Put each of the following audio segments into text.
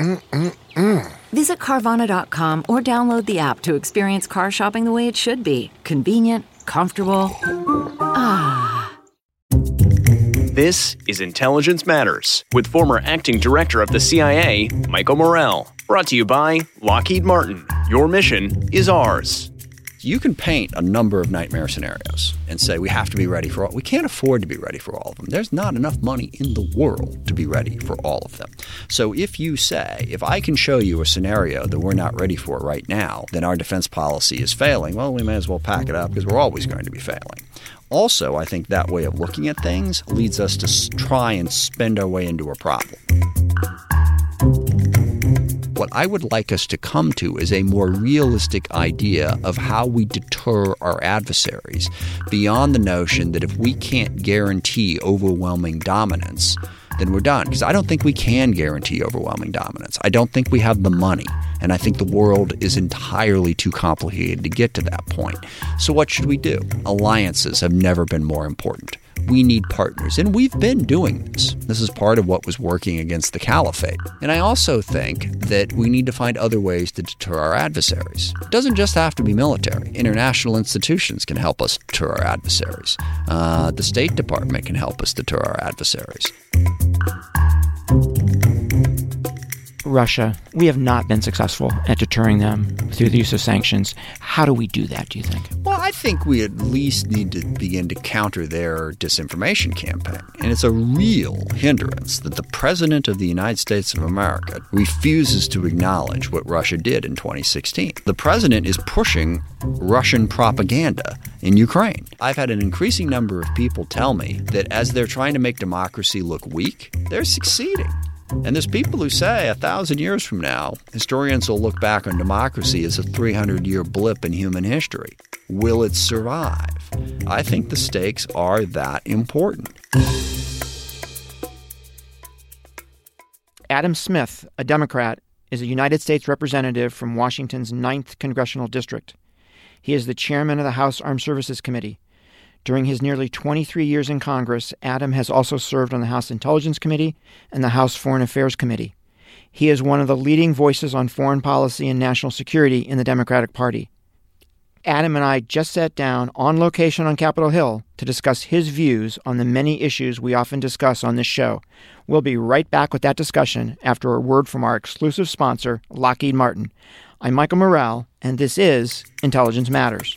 Mm-mm-mm. Visit Carvana.com or download the app to experience car shopping the way it should be convenient, comfortable. Ah. This is Intelligence Matters with former acting director of the CIA, Michael Morell. Brought to you by Lockheed Martin. Your mission is ours. You can paint a number of nightmare scenarios and say we have to be ready for all. We can't afford to be ready for all of them. There's not enough money in the world to be ready for all of them. So if you say, if I can show you a scenario that we're not ready for right now, then our defense policy is failing, well, we may as well pack it up because we're always going to be failing. Also, I think that way of looking at things leads us to try and spend our way into a problem. What I would like us to come to is a more realistic idea of how we deter our adversaries beyond the notion that if we can't guarantee overwhelming dominance, then we're done. Because I don't think we can guarantee overwhelming dominance. I don't think we have the money. And I think the world is entirely too complicated to get to that point. So, what should we do? Alliances have never been more important we need partners. And we've been doing this. This is part of what was working against the caliphate. And I also think that we need to find other ways to deter our adversaries. It doesn't just have to be military. International institutions can help us deter our adversaries. Uh, the State Department can help us deter our adversaries. Russia, we have not been successful at deterring them through the use of sanctions. How do we do that, do you think? Well, I think we at least need to begin to counter their disinformation campaign. And it's a real hindrance that the President of the United States of America refuses to acknowledge what Russia did in 2016. The President is pushing Russian propaganda in Ukraine. I've had an increasing number of people tell me that as they're trying to make democracy look weak, they're succeeding. And there's people who say a thousand years from now, historians will look back on democracy as a 300 year blip in human history. Will it survive? I think the stakes are that important. Adam Smith, a Democrat, is a United States representative from Washington's 9th Congressional District. He is the chairman of the House Armed Services Committee. During his nearly 23 years in Congress, Adam has also served on the House Intelligence Committee and the House Foreign Affairs Committee. He is one of the leading voices on foreign policy and national security in the Democratic Party. Adam and I just sat down on location on Capitol Hill to discuss his views on the many issues we often discuss on this show. We'll be right back with that discussion after a word from our exclusive sponsor, Lockheed Martin. I'm Michael Morell, and this is Intelligence Matters.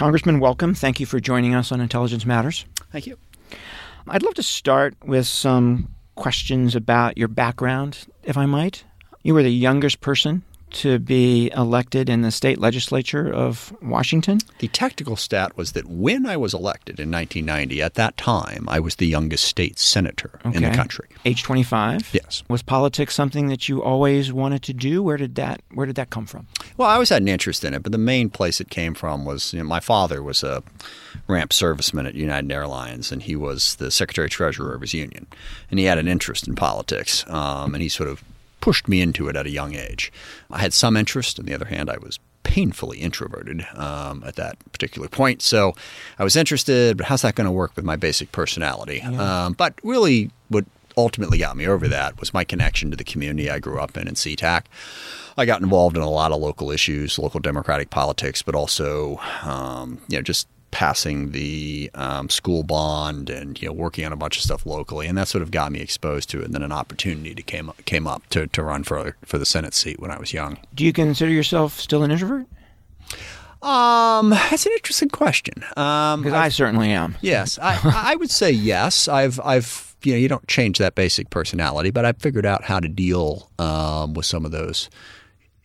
Congressman, welcome. Thank you for joining us on Intelligence Matters. Thank you. I'd love to start with some questions about your background, if I might. You were the youngest person to be elected in the state legislature of Washington? The technical stat was that when I was elected in 1990, at that time, I was the youngest state senator in the country. Age 25? Yes. Was politics something that you always wanted to do? Where did that where did that come from? Well, I always had an interest in it, but the main place it came from was you know, my father was a ramp serviceman at United Airlines, and he was the secretary treasurer of his union, and he had an interest in politics, um, and he sort of pushed me into it at a young age. I had some interest. On the other hand, I was painfully introverted um, at that particular point. So I was interested, but how's that going to work with my basic personality? Um, but really, what ultimately got me over that was my connection to the community I grew up in in SeaTac. I got involved in a lot of local issues, local democratic politics, but also, um, you know, just passing the um, school bond and you know working on a bunch of stuff locally, and that sort of got me exposed to it. And then an opportunity to came came up to, to run for for the Senate seat when I was young. Do you consider yourself still an introvert? Um, that's an interesting question. Um, Because I certainly am. Yes, I, I would say yes. I've I've you know you don't change that basic personality, but I've figured out how to deal um, with some of those.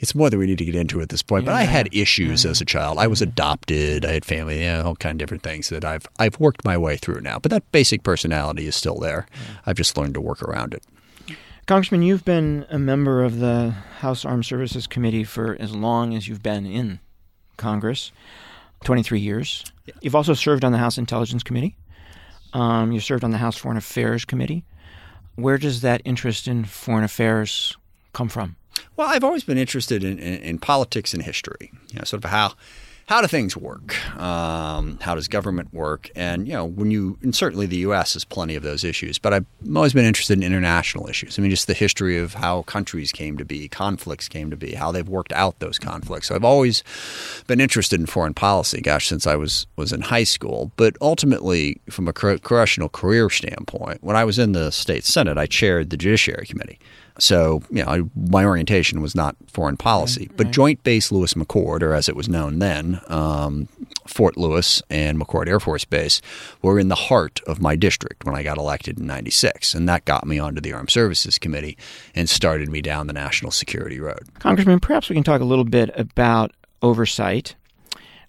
It's more than we need to get into at this point. But I had issues as a child. I was adopted. I had family. You know, all kind of different things that I've I've worked my way through now. But that basic personality is still there. I've just learned to work around it. Congressman, you've been a member of the House Armed Services Committee for as long as you've been in Congress 23 years. You've also served on the House Intelligence Committee. Um, you served on the House Foreign Affairs Committee. Where does that interest in foreign affairs come from? Well, I've always been interested in, in, in politics and history. You know, sort of how how do things work? Um, how does government work? And you know, when you and certainly the U.S. has plenty of those issues, but I've always been interested in international issues. I mean, just the history of how countries came to be, conflicts came to be, how they've worked out those conflicts. So I've always been interested in foreign policy, gosh, since I was was in high school. But ultimately, from a congressional career standpoint, when I was in the state senate, I chaired the Judiciary Committee. So, you know, I, my orientation was not foreign policy, but Joint Base Lewis McChord, or as it was known then, um, Fort Lewis and McChord Air Force Base, were in the heart of my district when I got elected in '96, and that got me onto the Armed Services Committee and started me down the national security road. Congressman, perhaps we can talk a little bit about oversight.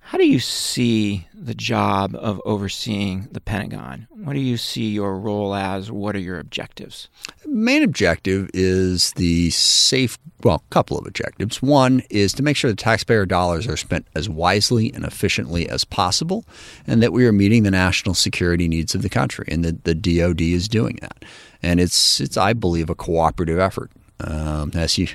How do you see the job of overseeing the Pentagon? What do you see your role as? What are your objectives? main objective is the safe well couple of objectives one is to make sure the taxpayer dollars are spent as wisely and efficiently as possible and that we are meeting the national security needs of the country and that the dod is doing that and it's it's i believe a cooperative effort um, as you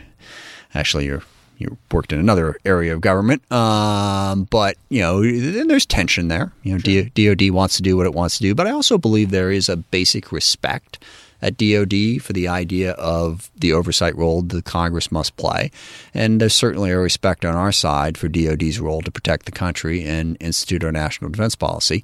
actually you're you worked in another area of government, um, but you know, then there's tension there. You know, DoD wants to do what it wants to do, but I also believe there is a basic respect at DoD for the idea of the oversight role the Congress must play, and there's certainly a respect on our side for DoD's role to protect the country and institute our national defense policy,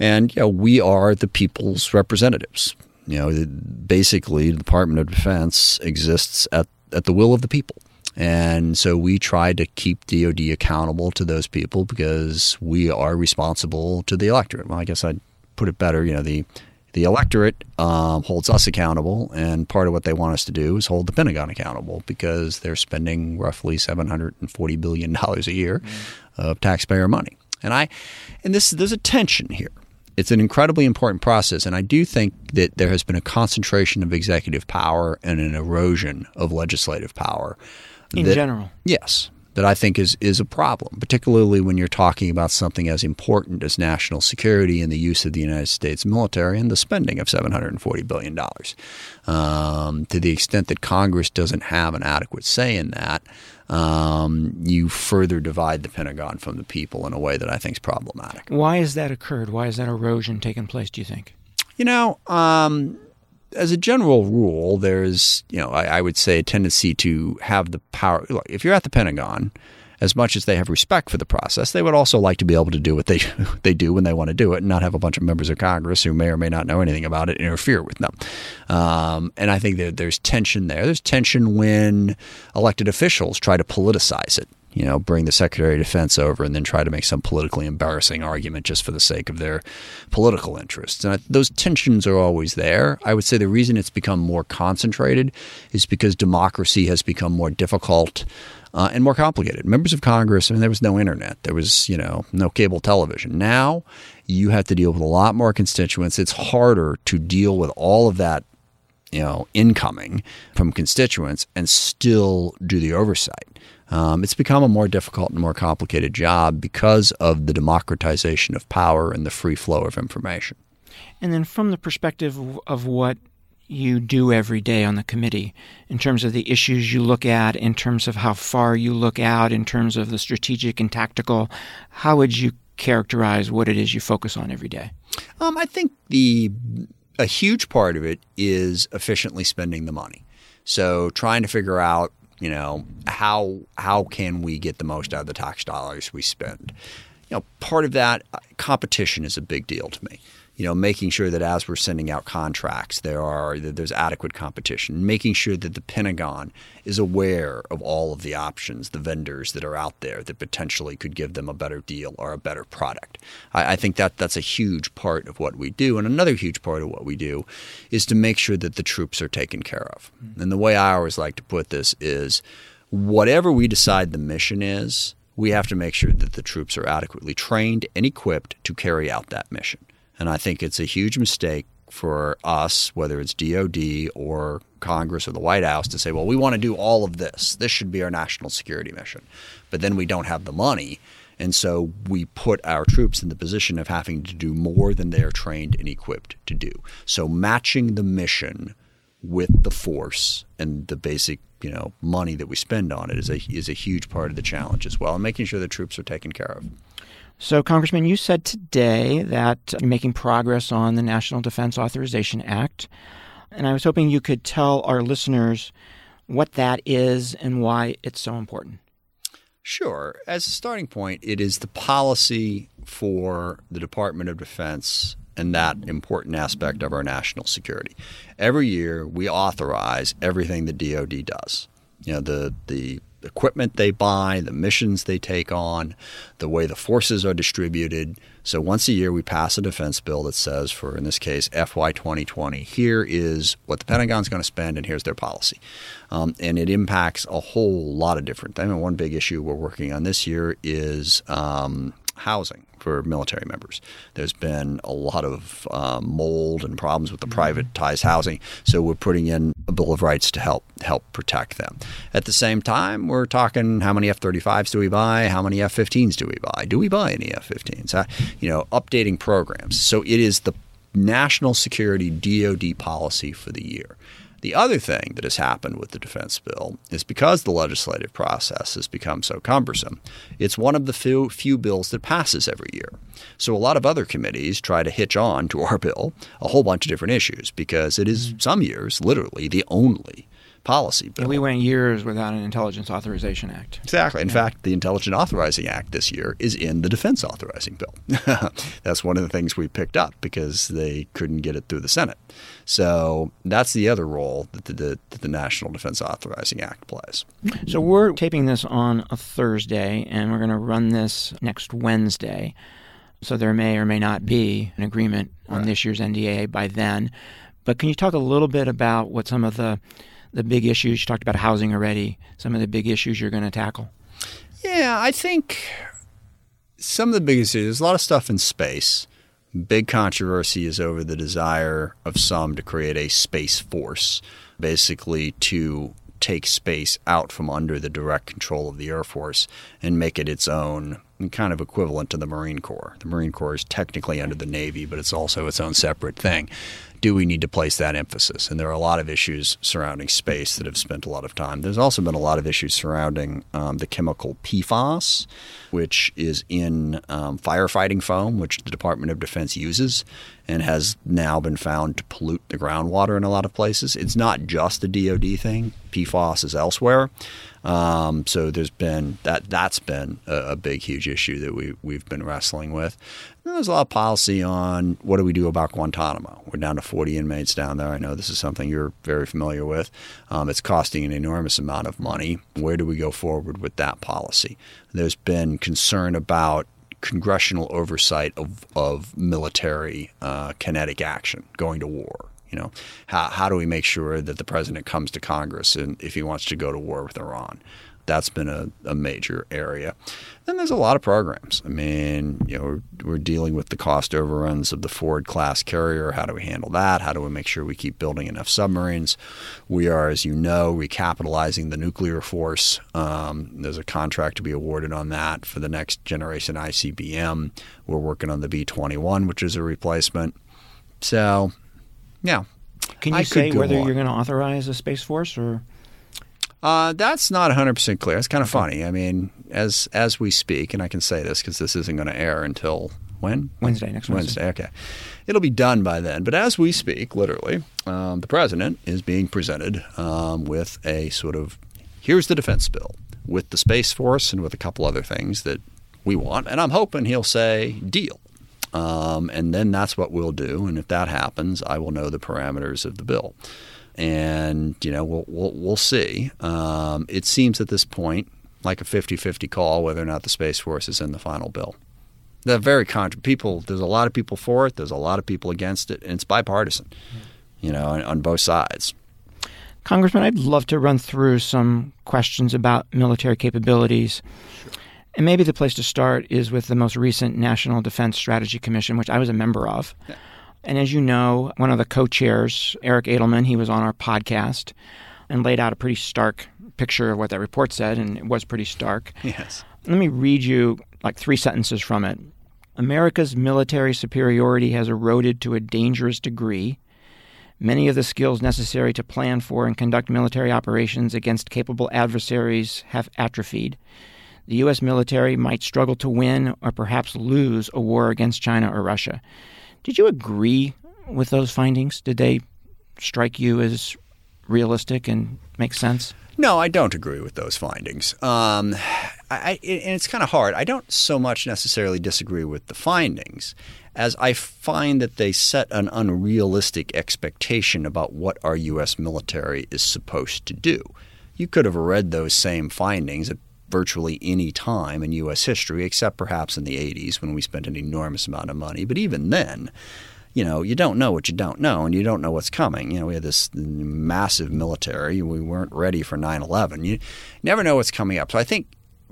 and you know, we are the people's representatives. You know, basically, the Department of Defense exists at at the will of the people. And so we try to keep DOD accountable to those people because we are responsible to the electorate. Well, I guess I'd put it better. You know, the the electorate um, holds us accountable, and part of what they want us to do is hold the Pentagon accountable because they're spending roughly seven hundred and forty billion dollars a year of taxpayer money. And I, and this there's a tension here. It's an incredibly important process, and I do think that there has been a concentration of executive power and an erosion of legislative power. In that- general. Yes, that I think is is a problem, particularly when you're talking about something as important as national security and the use of the United States military and the spending of 740 billion dollars. Um, to the extent that Congress doesn't have an adequate say in that, um, you further divide the Pentagon from the people in a way that I think is problematic. Why has that occurred? Why has that erosion taken place, do you think? You know, um, as a general rule, there's, you know, I, I would say a tendency to have the power. Look, if you're at the Pentagon, as much as they have respect for the process, they would also like to be able to do what they they do when they want to do it, and not have a bunch of members of Congress who may or may not know anything about it interfere with them. Um, and I think that there's tension there. There's tension when elected officials try to politicize it. You know, bring the Secretary of Defense over and then try to make some politically embarrassing argument just for the sake of their political interests. And those tensions are always there. I would say the reason it's become more concentrated is because democracy has become more difficult uh, and more complicated. Members of Congress, I mean, there was no internet, there was, you know, no cable television. Now you have to deal with a lot more constituents. It's harder to deal with all of that you know, incoming from constituents and still do the oversight. Um, it's become a more difficult and more complicated job because of the democratization of power and the free flow of information. And then, from the perspective of what you do every day on the committee, in terms of the issues you look at, in terms of how far you look out, in terms of the strategic and tactical, how would you characterize what it is you focus on every day? Um, I think the a huge part of it is efficiently spending the money. So trying to figure out, you know, how how can we get the most out of the tax dollars we spend. You know, part of that uh, competition is a big deal to me you know, making sure that as we're sending out contracts, there are that there's adequate competition, making sure that the Pentagon is aware of all of the options, the vendors that are out there that potentially could give them a better deal or a better product. I, I think that that's a huge part of what we do, and another huge part of what we do is to make sure that the troops are taken care of. Mm-hmm. And the way I always like to put this is, whatever we decide the mission is. We have to make sure that the troops are adequately trained and equipped to carry out that mission. And I think it's a huge mistake for us, whether it's DOD or Congress or the White House, to say, well, we want to do all of this. This should be our national security mission. But then we don't have the money. And so we put our troops in the position of having to do more than they are trained and equipped to do. So matching the mission with the force and the basic you know money that we spend on it is a is a huge part of the challenge as well, and making sure the troops are taken care of. So, Congressman, you said today that you're making progress on the National Defense Authorization Act. And I was hoping you could tell our listeners what that is and why it's so important. Sure. As a starting point, it is the policy for the Department of Defense and that important aspect of our national security. Every year, we authorize everything the DoD does. You know, the the equipment they buy, the missions they take on, the way the forces are distributed. So once a year, we pass a defense bill that says, for in this case, FY 2020, here is what the Pentagon's going to spend, and here's their policy. Um, and it impacts a whole lot of different things. Mean, one big issue we're working on this year is um, housing for military members. There's been a lot of uh, mold and problems with the mm-hmm. privatized housing, so we're putting in a bill of rights to help help protect them. At the same time, we're talking how many F-35s do we buy? How many F-15s do we buy? Do we buy any F-15s? Uh, you know, updating programs. So it is the national security DoD policy for the year. The other thing that has happened with the defense bill is because the legislative process has become so cumbersome, it's one of the few, few bills that passes every year. So a lot of other committees try to hitch on to our bill a whole bunch of different issues because it is mm-hmm. some years literally the only policy bill. Yeah, we went years without an Intelligence Authorization Act. Exactly. In yeah. fact, the Intelligence Authorizing Act this year is in the Defense Authorizing Bill. that's one of the things we picked up because they couldn't get it through the Senate. So that's the other role that the, the, that the National Defense Authorizing Act plays. So we're taping this on a Thursday, and we're going to run this next Wednesday. So there may or may not be an agreement on right. this year's NDAA by then. But can you talk a little bit about what some of the the big issues? You talked about housing already. Some of the big issues you're going to tackle. Yeah, I think some of the biggest issues. There's a lot of stuff in space. Big controversy is over the desire of some to create a space force, basically to take space out from under the direct control of the Air Force and make it its own, kind of equivalent to the Marine Corps. The Marine Corps is technically under the Navy, but it's also its own separate thing do we need to place that emphasis? And there are a lot of issues surrounding space that have spent a lot of time. There's also been a lot of issues surrounding um, the chemical PFAS, which is in um, firefighting foam, which the Department of Defense uses and has now been found to pollute the groundwater in a lot of places. It's not just a DoD thing. PFAS is elsewhere. Um, so there's been that that's been a, a, big huge issue that we we've been wrestling with. There's a lot of policy on what do we do about Guantanamo. We're down to 40 inmates down there. I know this is something you're very familiar with. Um, it's costing an enormous amount of money. Where do we go forward with that policy? There's been concern about congressional oversight of, of military uh, kinetic action, going to war. You know, how, how do we make sure that the president comes to Congress and if he wants to go to war with Iran? That's been a, a, major area. Then there's a lot of programs. I mean, you know, we're, we're, dealing with the cost overruns of the Ford class carrier. How do we handle that? How do we make sure we keep building enough submarines? We are, as you know, recapitalizing the nuclear force. Um, there's a contract to be awarded on that for the next generation ICBM. We're working on the B 21, which is a replacement. So, yeah. Can you I say whether on. you're going to authorize a Space Force or? Uh, that's not 100% clear. It's kind of funny. I mean, as as we speak, and I can say this because this isn't going to air until when? Wednesday, next Wednesday. Wednesday. Okay. It'll be done by then. But as we speak, literally, um, the president is being presented um, with a sort of here's the defense bill with the Space Force and with a couple other things that we want. And I'm hoping he'll say deal. Um, and then that's what we'll do. And if that happens, I will know the parameters of the bill and you know we'll we'll, we'll see. Um, it seems at this point like a 50-50 call whether or not the Space Force is in the final bill. They're very contra- people. There's a lot of people for it. There's a lot of people against it, and it's bipartisan. You know, on, on both sides. Congressman, I'd love to run through some questions about military capabilities. Sure. And maybe the place to start is with the most recent National Defense Strategy Commission, which I was a member of. Yeah. And as you know, one of the co chairs, Eric Edelman, he was on our podcast and laid out a pretty stark picture of what that report said, and it was pretty stark. Yes. Let me read you like three sentences from it. America's military superiority has eroded to a dangerous degree. Many of the skills necessary to plan for and conduct military operations against capable adversaries have atrophied. The U.S. military might struggle to win or perhaps lose a war against China or Russia. Did you agree with those findings? Did they strike you as realistic and make sense? No, I don't agree with those findings. Um, I, and it's kind of hard. I don't so much necessarily disagree with the findings as I find that they set an unrealistic expectation about what our U.S. military is supposed to do. You could have read those same findings at virtually any time in U.S. history, except perhaps in the 80s when we spent an enormous amount of money. But even then, you know, you don't know what you don't know, and you don't know what's coming. You know, we had this massive military. We weren't ready for 9 11. You never know what's coming up. So I think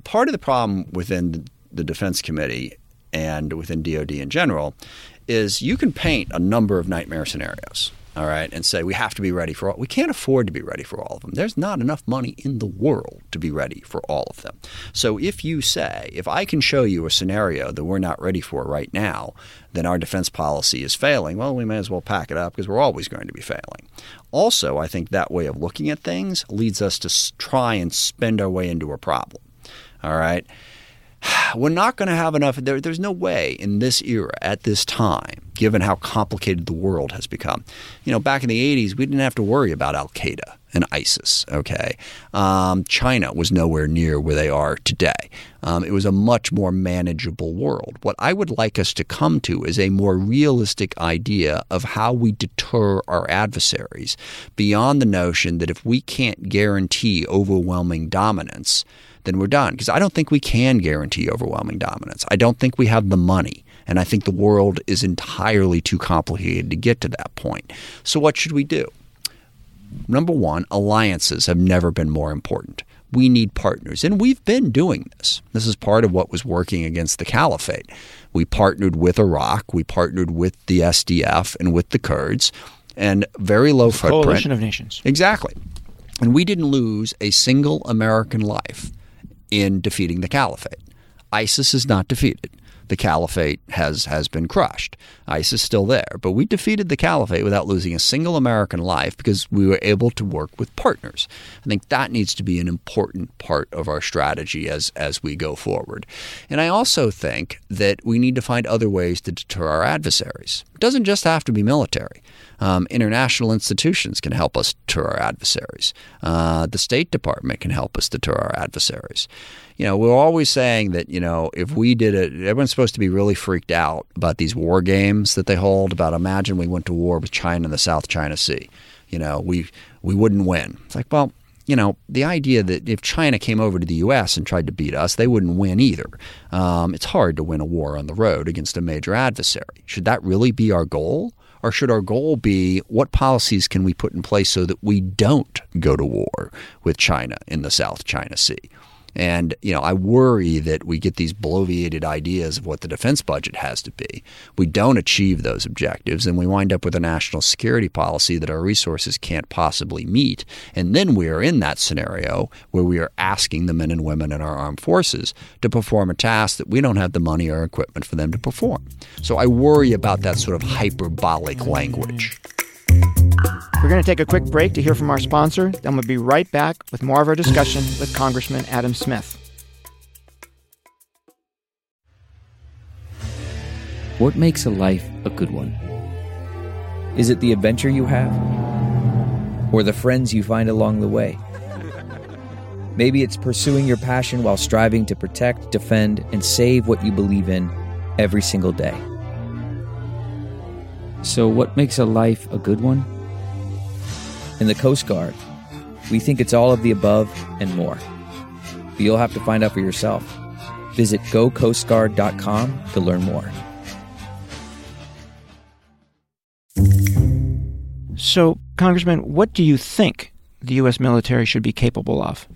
part of the problem within the Defense Committee and within DoD in general is you can paint a number of nightmare scenarios all right, and say we have to be ready for all. We can't afford to be ready for all of them. There's not enough money in the world to be ready for all of them. So if you say, if I can show you a scenario that we're not ready for right now, then our defense policy is failing, well, we may as well pack it up because we're always going to be failing. Also, I think that way of looking at things leads us to try and spend our way into a problem. All right we're not going to have enough. There, there's no way in this era, at this time, given how complicated the world has become. You know, back in the 80s, we didn't have to worry about Al Qaeda and ISIS, okay? Um, China was nowhere near where they are today. Um, it was a much more manageable world. What I would like us to come to is a more realistic idea of how we deter our adversaries beyond the notion that if we can't guarantee overwhelming dominance, then we're done. Because I don't think we can guarantee overwhelming dominance. I don't think we have the money. And I think the world is entirely too complicated to get to that point. So, what should we do? Number one, alliances have never been more important. We need partners. And we've been doing this. This is part of what was working against the caliphate. We partnered with Iraq, we partnered with the SDF and with the Kurds, and very low footprint. Coalition of nations. Exactly. And we didn't lose a single American life in defeating the caliphate. ISIS is not defeated. The caliphate has has been crushed. ISIS is still there, but we defeated the caliphate without losing a single American life because we were able to work with partners. I think that needs to be an important part of our strategy as as we go forward. And I also think that we need to find other ways to deter our adversaries. It doesn't just have to be military. Um, international institutions can help us deter our adversaries. Uh, the State Department can help us deter our adversaries. You know, we're always saying that, you know, if we did it, everyone's supposed to be really freaked out about these war games that they hold about imagine we went to war with China in the South China Sea. You know, we, we wouldn't win. It's like, well, you know, the idea that if China came over to the U.S. and tried to beat us, they wouldn't win either. Um, it's hard to win a war on the road against a major adversary. Should that really be our goal? Or should our goal be what policies can we put in place so that we don't go to war with China in the South China Sea? And, you know, I worry that we get these bloviated ideas of what the defense budget has to be. We don't achieve those objectives, and we wind up with a national security policy that our resources can't possibly meet. And then we are in that scenario where we are asking the men and women in our armed forces to perform a task that we don't have the money or equipment for them to perform. So I worry about that sort of hyperbolic language. We're going to take a quick break to hear from our sponsor, then we'll be right back with more of our discussion with Congressman Adam Smith. What makes a life a good one? Is it the adventure you have? Or the friends you find along the way? Maybe it's pursuing your passion while striving to protect, defend, and save what you believe in every single day. So, what makes a life a good one? In the Coast Guard, we think it's all of the above and more. But you'll have to find out for yourself. Visit gocoastguard.com to learn more. So, Congressman, what do you think the U.S. military should be capable of?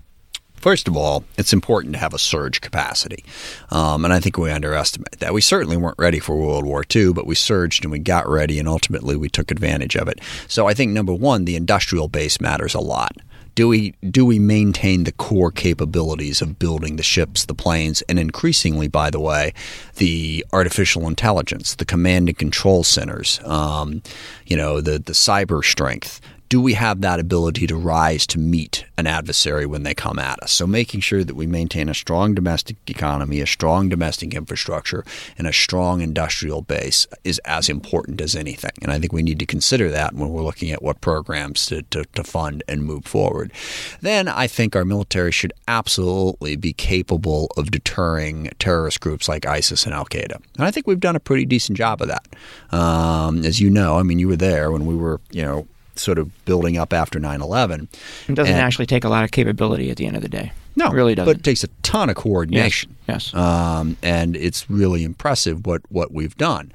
First of all, it's important to have a surge capacity. Um, and I think we underestimate that. We certainly weren't ready for World War II, but we surged and we got ready, and ultimately we took advantage of it. So I think, number one, the industrial base matters a lot. Do we do we maintain the core capabilities of building the ships, the planes, and increasingly, by the way, the artificial intelligence, the command and control centers, um, you know, the the cyber strength? Do we have that ability to rise to meet an adversary when they come at us? So, making sure that we maintain a strong domestic economy, a strong domestic infrastructure, and a strong industrial base is as important as anything. And I think we need to consider that when we're looking at what programs to, to, to fund and move forward. Then I think our military should absolutely be capable of deterring terrorist groups like ISIS and Al Qaeda. And I think we've done a pretty decent job of that. Um, as you know, I mean, you were there when we were, you know, sort of building up after 9-11. It doesn't And- actually take a lot of capability at the end of the day. No, it really doesn't. But it takes a ton of coordination. Yes. Um, and it's really impressive what, what we've done.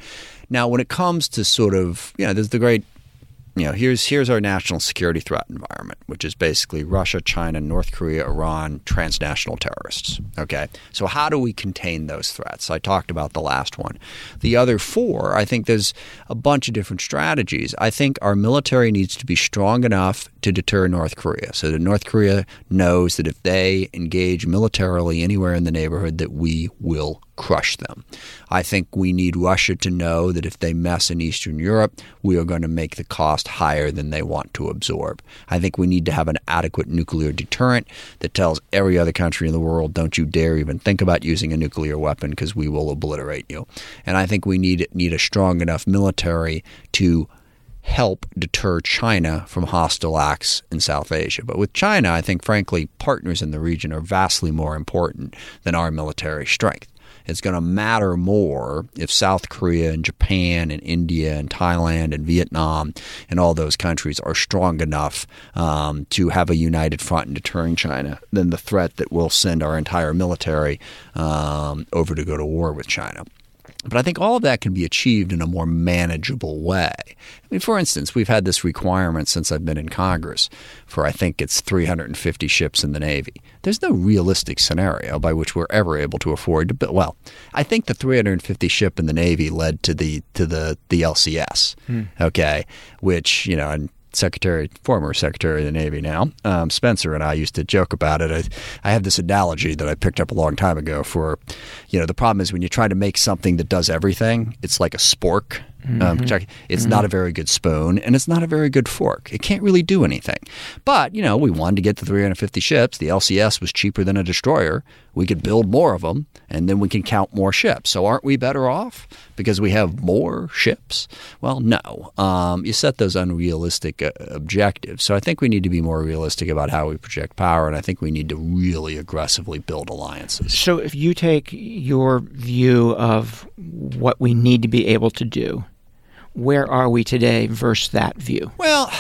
Now, when it comes to sort of, you know, there's the great, you know, here's here's our national security threat environment, which is basically Russia, China, North Korea, Iran, transnational terrorists. Okay, so how do we contain those threats? I talked about the last one. The other four, I think there's a bunch of different strategies. I think our military needs to be strong enough to deter North Korea, so that North Korea knows that if they engage militarily anywhere in the neighborhood, that we will crush them. I think we need Russia to know that if they mess in Eastern Europe, we are going to make the cost higher than they want to absorb. I think we need to have an adequate nuclear deterrent that tells every other country in the world, don't you dare even think about using a nuclear weapon because we will obliterate you. And I think we need need a strong enough military to help deter China from hostile acts in South Asia. But with China, I think, frankly, partners in the region are vastly more important than our military strength. It's going to matter more if South Korea and Japan and India and Thailand and Vietnam and all those countries are strong enough um, to have a united front in deterring China than the threat that will send our entire military um, over to go to war with China. But I think all of that can be achieved in a more manageable way. I mean, for instance, we've had this requirement since I've been in Congress for I think it's 350 ships in the Navy. There's no realistic scenario by which we're ever able to afford to build. Well, I think the 350 ship in the Navy led to the to the the LCS, hmm. okay, which you know, and Secretary, former Secretary of the Navy now, um, Spencer and I used to joke about it. I, I have this analogy that I picked up a long time ago for, you know, the problem is when you try to make something that does everything, it's like a spork. Um, check- it's not a very good spoon, and it's not a very good fork. It can't really do anything. But you know, we wanted to get to 350 ships. The LCS was cheaper than a destroyer. We could build more of them, and then we can count more ships. So aren't we better off because we have more ships? Well, no. Um, you set those unrealistic uh, objectives. So I think we need to be more realistic about how we project power, and I think we need to really aggressively build alliances. So, if you take your view of what we need to be able to do, where are we today versus that view? Well,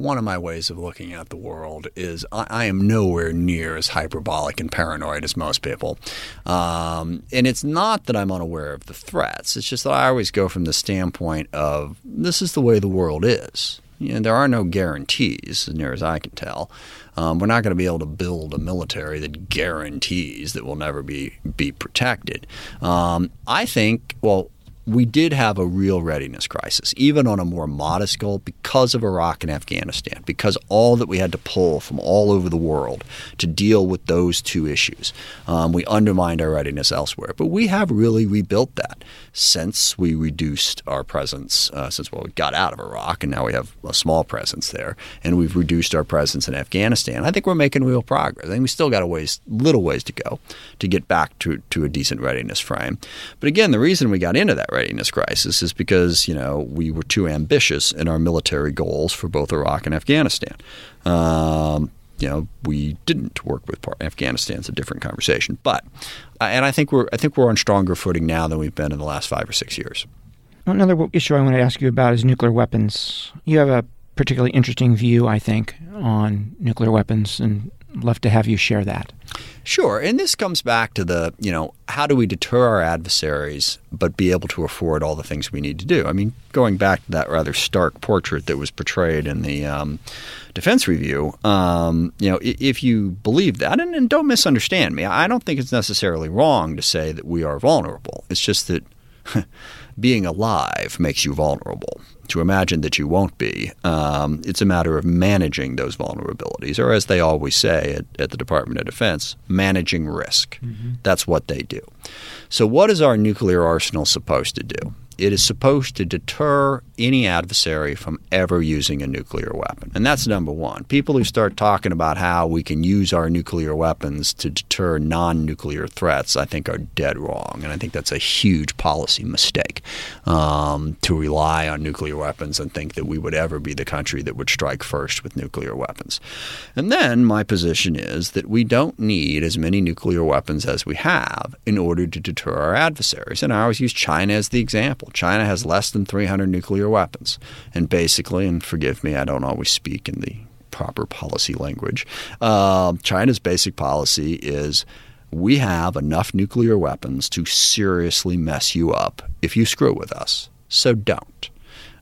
one of my ways of looking at the world is I, I am nowhere near as hyperbolic and paranoid as most people. Um, and it's not that I'm unaware of the threats, it's just that I always go from the standpoint of this is the way the world is. You know, there are no guarantees, as near as I can tell. Um, we're not going to be able to build a military that guarantees that we'll never be be protected. Um, I think, well, we did have a real readiness crisis, even on a more modest goal, because of Iraq and Afghanistan, because all that we had to pull from all over the world to deal with those two issues. Um, we undermined our readiness elsewhere. But we have really rebuilt that since we reduced our presence, uh, since well, we got out of Iraq and now we have a small presence there, and we've reduced our presence in Afghanistan. I think we're making real progress. I think we still got a ways, little ways to go to get back to, to a decent readiness frame. But again, the reason we got into that crisis is because you know we were too ambitious in our military goals for both Iraq and Afghanistan. Um, you know, we didn't work with part. Afghanistan's a different conversation, but uh, and I think we're I think we're on stronger footing now than we've been in the last five or six years. Another issue I want to ask you about is nuclear weapons. You have a particularly interesting view, I think, on nuclear weapons, and love to have you share that. Sure, and this comes back to the you know how do we deter our adversaries but be able to afford all the things we need to do? I mean, going back to that rather stark portrait that was portrayed in the um, defense review, um, you know, if you believe that, and, and don't misunderstand me, I don't think it's necessarily wrong to say that we are vulnerable. It's just that being alive makes you vulnerable. To imagine that you won't be, um, it's a matter of managing those vulnerabilities, or as they always say at, at the Department of Defense, managing risk. Mm-hmm. That's what they do. So, what is our nuclear arsenal supposed to do? It is supposed to deter any adversary from ever using a nuclear weapon. And that's number one. People who start talking about how we can use our nuclear weapons to deter non nuclear threats, I think, are dead wrong. And I think that's a huge policy mistake um, to rely on nuclear weapons and think that we would ever be the country that would strike first with nuclear weapons. And then my position is that we don't need as many nuclear weapons as we have in order to deter our adversaries. And I always use China as the example. China has less than 300 nuclear weapons. And basically, and forgive me, I don't always speak in the proper policy language, uh, China's basic policy is we have enough nuclear weapons to seriously mess you up if you screw with us. So don't.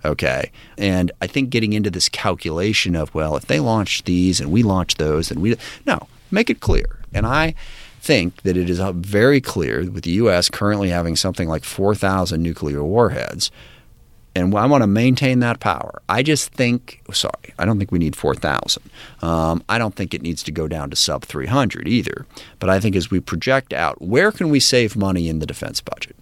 Okay. And I think getting into this calculation of, well, if they launch these and we launch those, and we. No, make it clear. And I think that it is very clear with the U.S. currently having something like 4,000 nuclear warheads. And I want to maintain that power. I just think, sorry, I don't think we need 4,000. Um, I don't think it needs to go down to sub 300 either. But I think as we project out, where can we save money in the defense budget?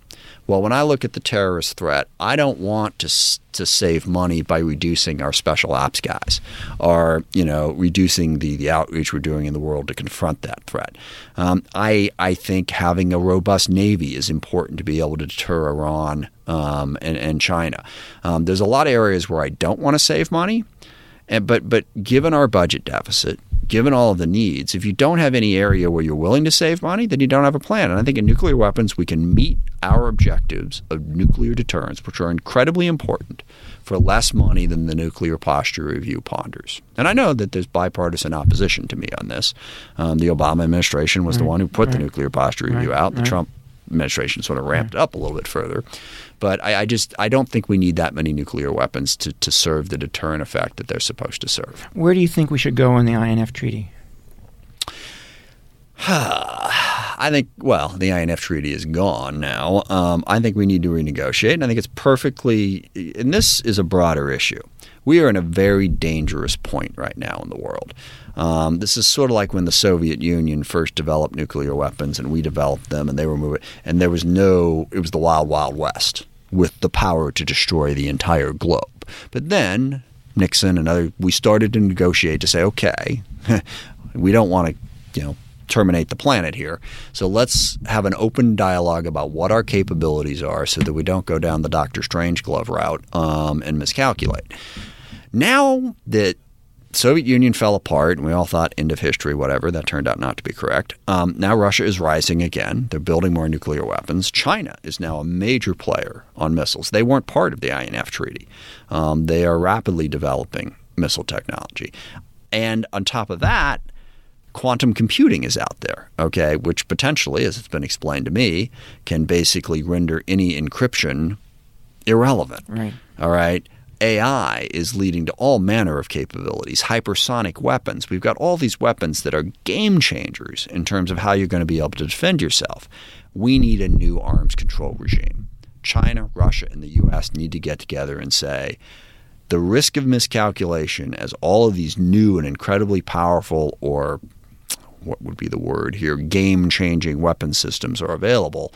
Well, when I look at the terrorist threat, I don't want to to save money by reducing our special ops guys, or you know, reducing the, the outreach we're doing in the world to confront that threat. Um, I I think having a robust navy is important to be able to deter Iran um, and, and China. Um, there's a lot of areas where I don't want to save money, and but but given our budget deficit, given all of the needs, if you don't have any area where you're willing to save money, then you don't have a plan. And I think in nuclear weapons, we can meet our objectives of nuclear deterrence, which are incredibly important, for less money than the nuclear posture review ponders. And I know that there's bipartisan opposition to me on this. Um, the Obama administration was right, the one who put right, the nuclear posture review right, out. The Trump administration sort of ramped up a little bit further. But I, I, just I don't think we need that many nuclear weapons to, to serve the deterrent effect that they're supposed to serve. Where do you think we should go in the INF treaty? I think, well, the INF treaty is gone now. Um, I think we need to renegotiate. And I think it's perfectly, and this is a broader issue. We are in a very dangerous point right now in the world. Um, this is sort of like when the Soviet Union first developed nuclear weapons and we developed them and they were moving, and there was no, it was the wild, wild west. with the power to destroy the entire globe. But then Nixon and other we started to negotiate to say, okay, we don't want to, you know, terminate the planet here. So let's have an open dialogue about what our capabilities are so that we don't go down the Doctor Strangelove route um, and miscalculate. Now that Soviet Union fell apart, and we all thought end of history, whatever. That turned out not to be correct. Um, now Russia is rising again. They're building more nuclear weapons. China is now a major player on missiles. They weren't part of the INF Treaty. Um, they are rapidly developing missile technology. And on top of that, quantum computing is out there, okay, which potentially, as it's been explained to me, can basically render any encryption irrelevant. Right. All right. AI is leading to all manner of capabilities, hypersonic weapons. We've got all these weapons that are game changers in terms of how you're going to be able to defend yourself. We need a new arms control regime. China, Russia, and the U.S. need to get together and say the risk of miscalculation as all of these new and incredibly powerful or what would be the word here, game changing weapon systems are available,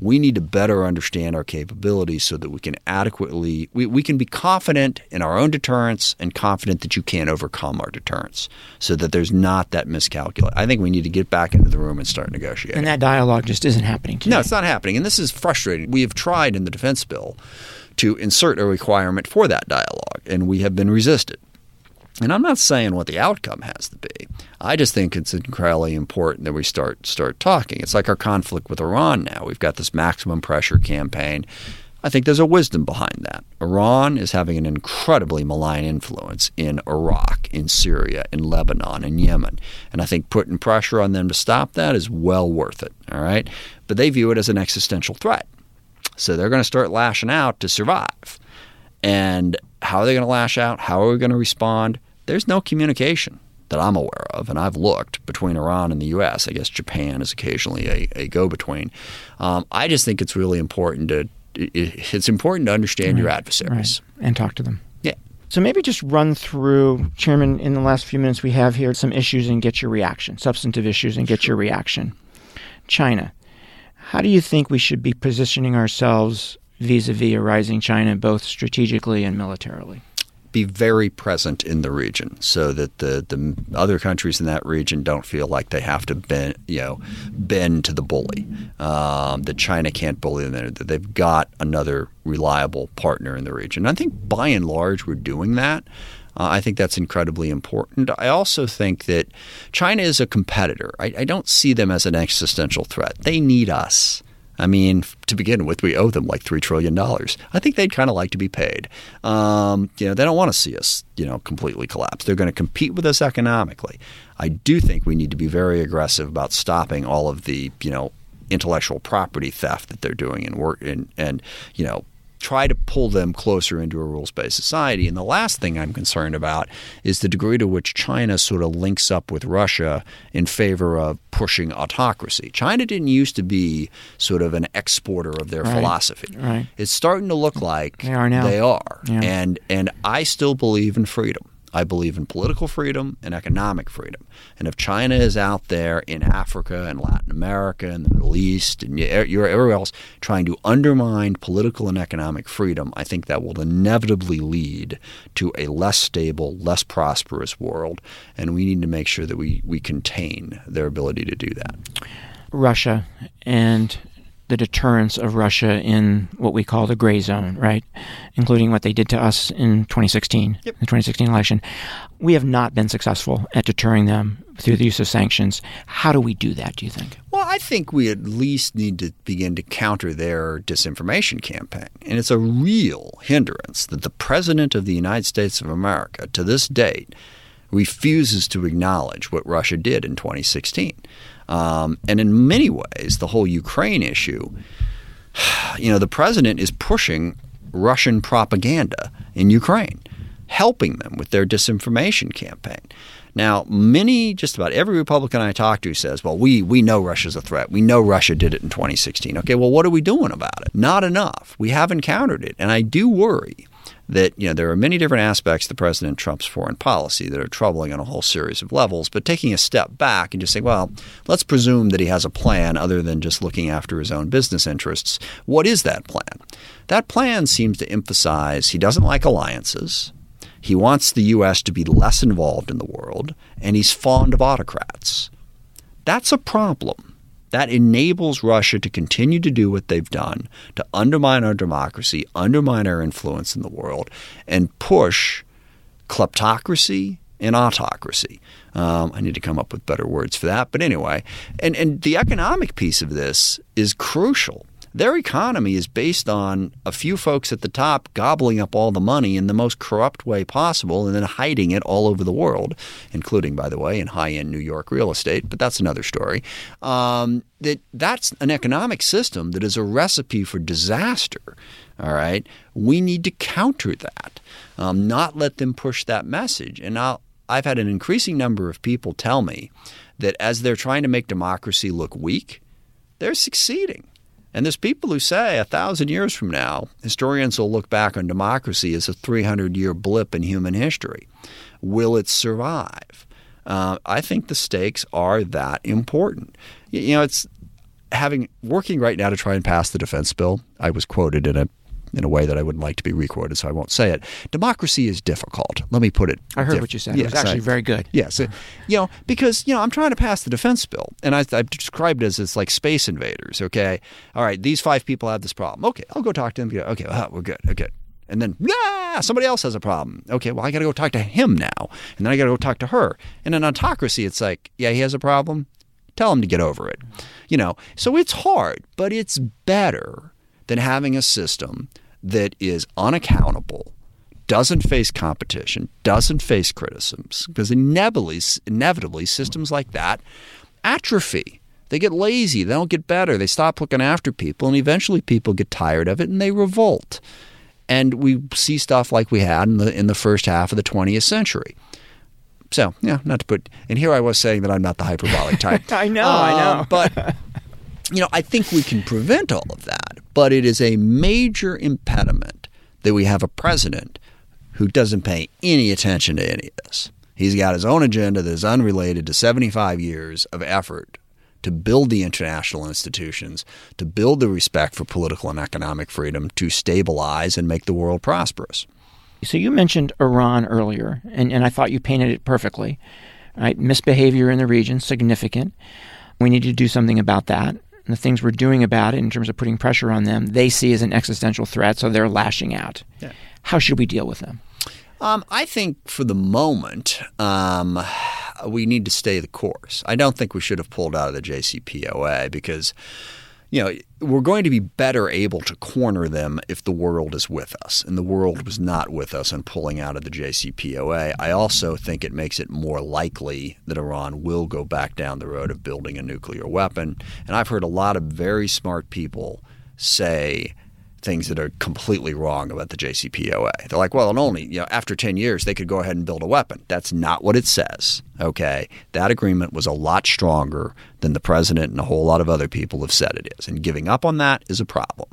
we need to better understand our capabilities so that we can adequately, we, we can be confident in our own deterrence and confident that you can't overcome our deterrence so that there's not that miscalculation. I think we need to get back into the room and start negotiating. And that dialogue just isn't happening today. No, it's not happening. And this is frustrating. We have tried in the defense bill to insert a requirement for that dialogue, and we have been resisted. And I'm not saying what the outcome has to be. I just think it's incredibly important that we start start talking. It's like our conflict with Iran now. We've got this maximum pressure campaign. I think there's a wisdom behind that. Iran is having an incredibly malign influence in Iraq, in Syria, in Lebanon, in Yemen. And I think putting pressure on them to stop that is well worth it. All right. But they view it as an existential threat. So they're going to start lashing out to survive. And how are they going to lash out? How are we going to respond? There's no communication that I'm aware of, and I've looked between Iran and the U.S. I guess Japan is occasionally a, a go-between. Um, I just think it's really important to it's important to understand right, your adversaries right. and talk to them. Yeah. So maybe just run through, Chairman, in the last few minutes we have here, some issues and get your reaction, substantive issues and get sure. your reaction. China. How do you think we should be positioning ourselves vis-a-vis a rising China, both strategically and militarily? Be very present in the region so that the, the other countries in that region don't feel like they have to bend, you know, bend to the bully. Um, that China can't bully them. That they've got another reliable partner in the region. I think by and large we're doing that. Uh, I think that's incredibly important. I also think that China is a competitor. I, I don't see them as an existential threat. They need us. I mean, to begin with, we owe them like three trillion dollars. I think they'd kind of like to be paid. Um, you know, they don't want to see us, you know, completely collapse. They're going to compete with us economically. I do think we need to be very aggressive about stopping all of the, you know, intellectual property theft that they're doing and work and and you know try to pull them closer into a rules based society. And the last thing I'm concerned about is the degree to which China sort of links up with Russia in favor of pushing autocracy. China didn't used to be sort of an exporter of their right. philosophy. Right. It's starting to look like they are now. They are. Yeah. And and I still believe in freedom. I believe in political freedom and economic freedom. And if China is out there in Africa and Latin America and the Middle East and everywhere else trying to undermine political and economic freedom, I think that will inevitably lead to a less stable, less prosperous world. And we need to make sure that we, we contain their ability to do that. Russia and the deterrence of Russia in what we call the gray zone, right? Including what they did to us in 2016, yep. the 2016 election. We have not been successful at deterring them through the use of sanctions. How do we do that, do you think? Well, I think we at least need to begin to counter their disinformation campaign. And it's a real hindrance that the President of the United States of America, to this date, refuses to acknowledge what Russia did in 2016. Um, and in many ways, the whole Ukraine issue, you know, the president is pushing Russian propaganda in Ukraine, helping them with their disinformation campaign. Now, many, just about every Republican I talk to says, well, we, we know Russia's a threat. We know Russia did it in 2016. Okay, well, what are we doing about it? Not enough. We haven't countered it. And I do worry that you know there are many different aspects to President Trump's foreign policy that are troubling on a whole series of levels. But taking a step back and just saying, well, let's presume that he has a plan other than just looking after his own business interests. What is that plan? That plan seems to emphasize he doesn't like alliances. He wants the U.S. to be less involved in the world, and he's fond of autocrats. That's a problem. That enables Russia to continue to do what they've done to undermine our democracy, undermine our influence in the world, and push kleptocracy and autocracy. Um, I need to come up with better words for that. But anyway, and, and the economic piece of this is crucial their economy is based on a few folks at the top gobbling up all the money in the most corrupt way possible and then hiding it all over the world, including, by the way, in high end New York real estate. But that's another story. Um, that that's an economic system that is a recipe for disaster. All right, we need to counter that, um, not let them push that message. And I'll, I've had an increasing number of people tell me that as they're trying to make democracy look weak, they're succeeding. And there's people who say a thousand years from now, historians will look back on democracy as a 300 year blip in human history. Will it survive? Uh, I think the stakes are that important. You know, it's having working right now to try and pass the defense bill. I was quoted in a in a way that I wouldn't like to be recorded, so I won't say it. Democracy is difficult. Let me put it. I heard diff- what you said. Yes, it was actually I, very good. Yes, you know, because you know I'm trying to pass the defense bill, and I, I've described it as it's like space invaders. Okay, all right, these five people have this problem. Okay, I'll go talk to them. Okay, well, we're good. Okay. And then, ah, somebody else has a problem. Okay, well, I got to go talk to him now. And then I got to go talk to her. In an autocracy, it's like, yeah, he has a problem. Tell him to get over it. You know, so it's hard, but it's better than having a system that is unaccountable, doesn't face competition, doesn't face criticisms, because inevitably, inevitably systems like that atrophy. They get lazy, they don't get better, they stop looking after people, and eventually people get tired of it and they revolt. And we see stuff like we had in the in the first half of the 20th century. So, yeah, not to put, and here I was saying that I'm not the hyperbolic type. I know, I know. Um, but you know, I think we can prevent all of that, but it is a major impediment that we have a president who doesn't pay any attention to any of this. He's got his own agenda that is unrelated to 75 years of effort to build the international institutions, to build the respect for political and economic freedom, to stabilize and make the world prosperous. So you mentioned Iran earlier, and, and I thought you painted it perfectly. Right? Misbehavior in the region, significant. We need to do something about that. And the things we're doing about it in terms of putting pressure on them, they see as an existential threat, so they're lashing out. Yeah. How should we deal with them? Um, I think for the moment, um, we need to stay the course. I don't think we should have pulled out of the JCPOA because, you know, we're going to be better able to corner them if the world is with us. And the world was not with us in pulling out of the JCPOA. I also think it makes it more likely that Iran will go back down the road of building a nuclear weapon. And I've heard a lot of very smart people say things that are completely wrong about the JCPOA. They're like, well, and only you know after 10 years they could go ahead and build a weapon. That's not what it says. Okay, that agreement was a lot stronger than the president and a whole lot of other people have said it is, and giving up on that is a problem.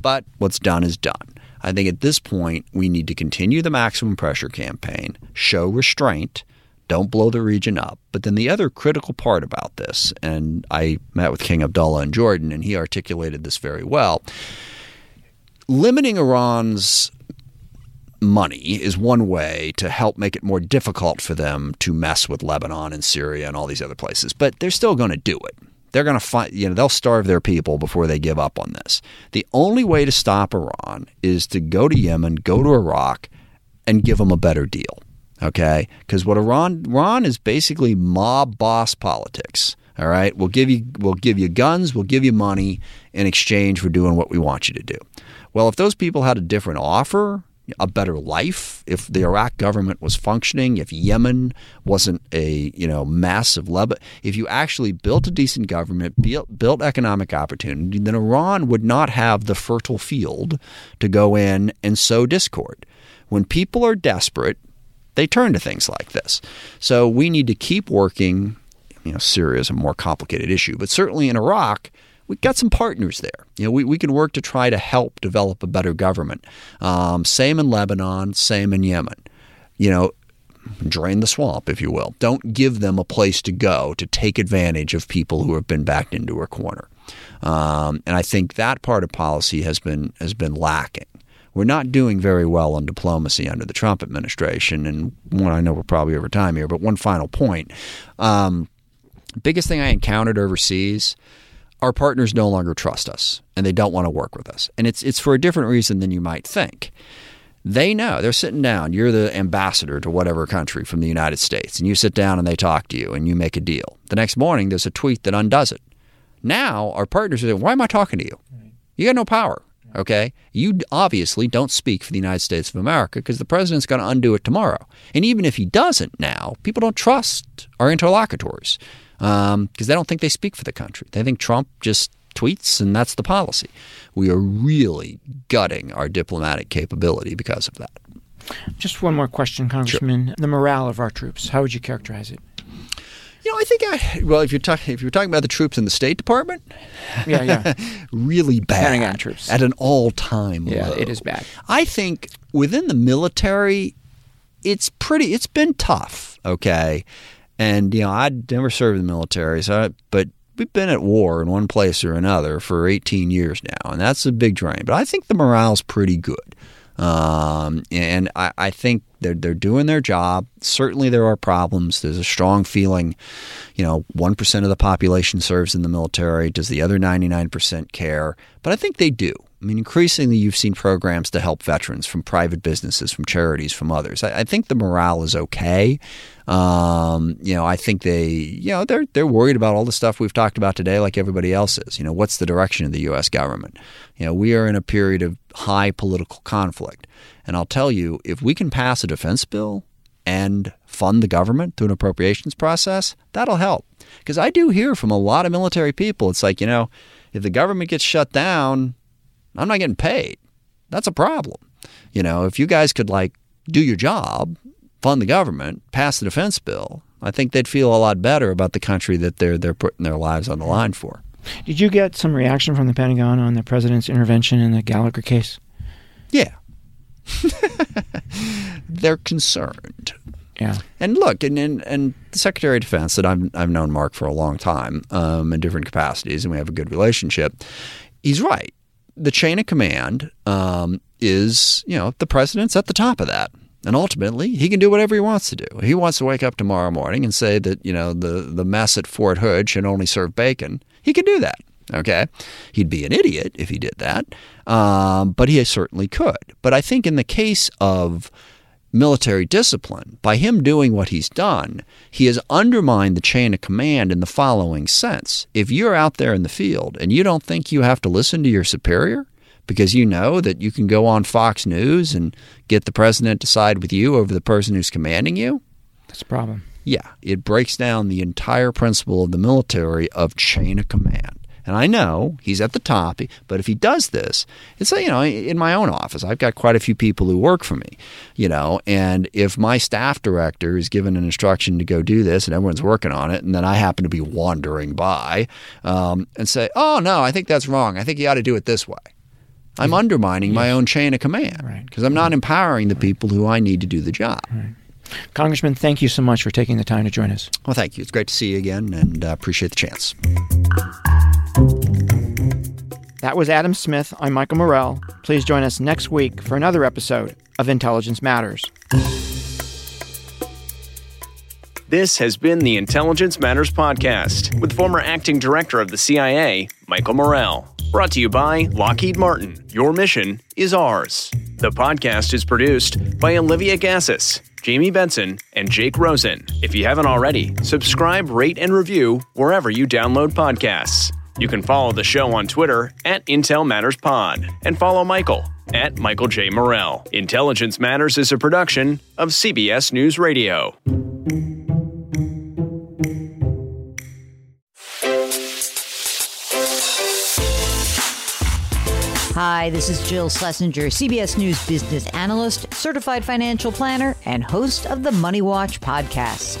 But what's done is done. I think at this point we need to continue the maximum pressure campaign, show restraint. Don't blow the region up. But then the other critical part about this, and I met with King Abdullah in Jordan, and he articulated this very well limiting Iran's money is one way to help make it more difficult for them to mess with Lebanon and Syria and all these other places. But they're still going to do it. They're going to find, you know, they'll starve their people before they give up on this. The only way to stop Iran is to go to Yemen, go to Iraq, and give them a better deal. Okay? Because what Iran, Iran is basically mob boss politics. All right, we'll give you we'll give you guns, we'll give you money in exchange for doing what we want you to do. Well, if those people had a different offer, a better life, if the Iraq government was functioning, if Yemen wasn't a you know massive Lebanon, if you actually built a decent government, built, built economic opportunity, then Iran would not have the fertile field to go in and sow discord. When people are desperate, they turn to things like this. So we need to keep working. You know, Syria is a more complicated issue, but certainly in Iraq, we got some partners there. You know, we, we can work to try to help develop a better government. Um, same in Lebanon, same in Yemen. You know, drain the swamp, if you will. Don't give them a place to go to take advantage of people who have been backed into a corner. Um, and I think that part of policy has been has been lacking. We're not doing very well on diplomacy under the Trump administration. And one, I know we're probably over time here, but one final point. Um, biggest thing I encountered overseas our partners no longer trust us and they don't want to work with us. And it's it's for a different reason than you might think. They know they're sitting down. You're the ambassador to whatever country from the United States, and you sit down and they talk to you and you make a deal. The next morning, there's a tweet that undoes it. Now, our partners are saying, Why am I talking to you? You got no power. Okay? You obviously don't speak for the United States of America because the president's going to undo it tomorrow. And even if he doesn't now, people don't trust our interlocutors because um, they don't think they speak for the country. They think Trump just tweets and that's the policy. We are really gutting our diplomatic capability because of that. Just one more question, Congressman. Sure. The morale of our troops, how would you characterize it? You know, I think I well, if you're talking if you're talking about the troops in the State Department, yeah, yeah, really bad. Pentagon troops at an all-time level. yeah, low. it is bad. I think within the military, it's pretty. It's been tough. Okay, and you know, I'd never served in the military, so I, but we've been at war in one place or another for 18 years now, and that's a big drain. But I think the morale's pretty good. Um, and I, I, think they're they're doing their job. Certainly, there are problems. There's a strong feeling, you know, one percent of the population serves in the military. Does the other ninety nine percent care? But I think they do. I mean, increasingly, you've seen programs to help veterans from private businesses, from charities, from others. I, I think the morale is okay. Um, you know, I think they, you know, they're they're worried about all the stuff we've talked about today, like everybody else is. You know, what's the direction of the U.S. government? You know, we are in a period of high political conflict, and I'll tell you, if we can pass a defense bill and fund the government through an appropriations process, that'll help. Because I do hear from a lot of military people, it's like, you know, if the government gets shut down, I'm not getting paid. That's a problem. You know, if you guys could like do your job fund the government, pass the defense bill, I think they'd feel a lot better about the country that they're they're putting their lives on the line for. Did you get some reaction from the Pentagon on the president's intervention in the Gallagher case? Yeah. they're concerned. Yeah. And look, and, and, and the Secretary of Defense that I've, I've known Mark for a long time um, in different capacities, and we have a good relationship, he's right. The chain of command um, is, you know, the president's at the top of that. And ultimately, he can do whatever he wants to do. He wants to wake up tomorrow morning and say that, you know, the, the mess at Fort Hood should only serve bacon. He can do that. Okay. He'd be an idiot if he did that. Um, but he certainly could. But I think in the case of military discipline, by him doing what he's done, he has undermined the chain of command in the following sense. If you're out there in the field and you don't think you have to listen to your superior, because you know that you can go on Fox News and get the president to side with you over the person who's commanding you. That's a problem. Yeah, it breaks down the entire principle of the military of chain of command. And I know he's at the top, but if he does this, it's you know in my own office, I've got quite a few people who work for me, you know, and if my staff director is given an instruction to go do this and everyone's working on it, and then I happen to be wandering by um, and say, "Oh no, I think that's wrong. I think you ought to do it this way." I'm yeah. undermining yes. my own chain of command because right. I'm not empowering the people who I need to do the job. Right. Congressman, thank you so much for taking the time to join us. Well, thank you. It's great to see you again and uh, appreciate the chance. That was Adam Smith. I'm Michael Morell. Please join us next week for another episode of Intelligence Matters. This has been the Intelligence Matters Podcast with former acting director of the CIA, Michael Morell. Brought to you by Lockheed Martin. Your mission is ours. The podcast is produced by Olivia Gazis, Jamie Benson, and Jake Rosen. If you haven't already, subscribe, rate, and review wherever you download podcasts. You can follow the show on Twitter at Intel Matters Pod and follow Michael at Michael J. Morell. Intelligence Matters is a production of CBS News Radio. Hi, this is Jill Schlesinger, CBS News business analyst, certified financial planner, and host of the Money Watch podcast.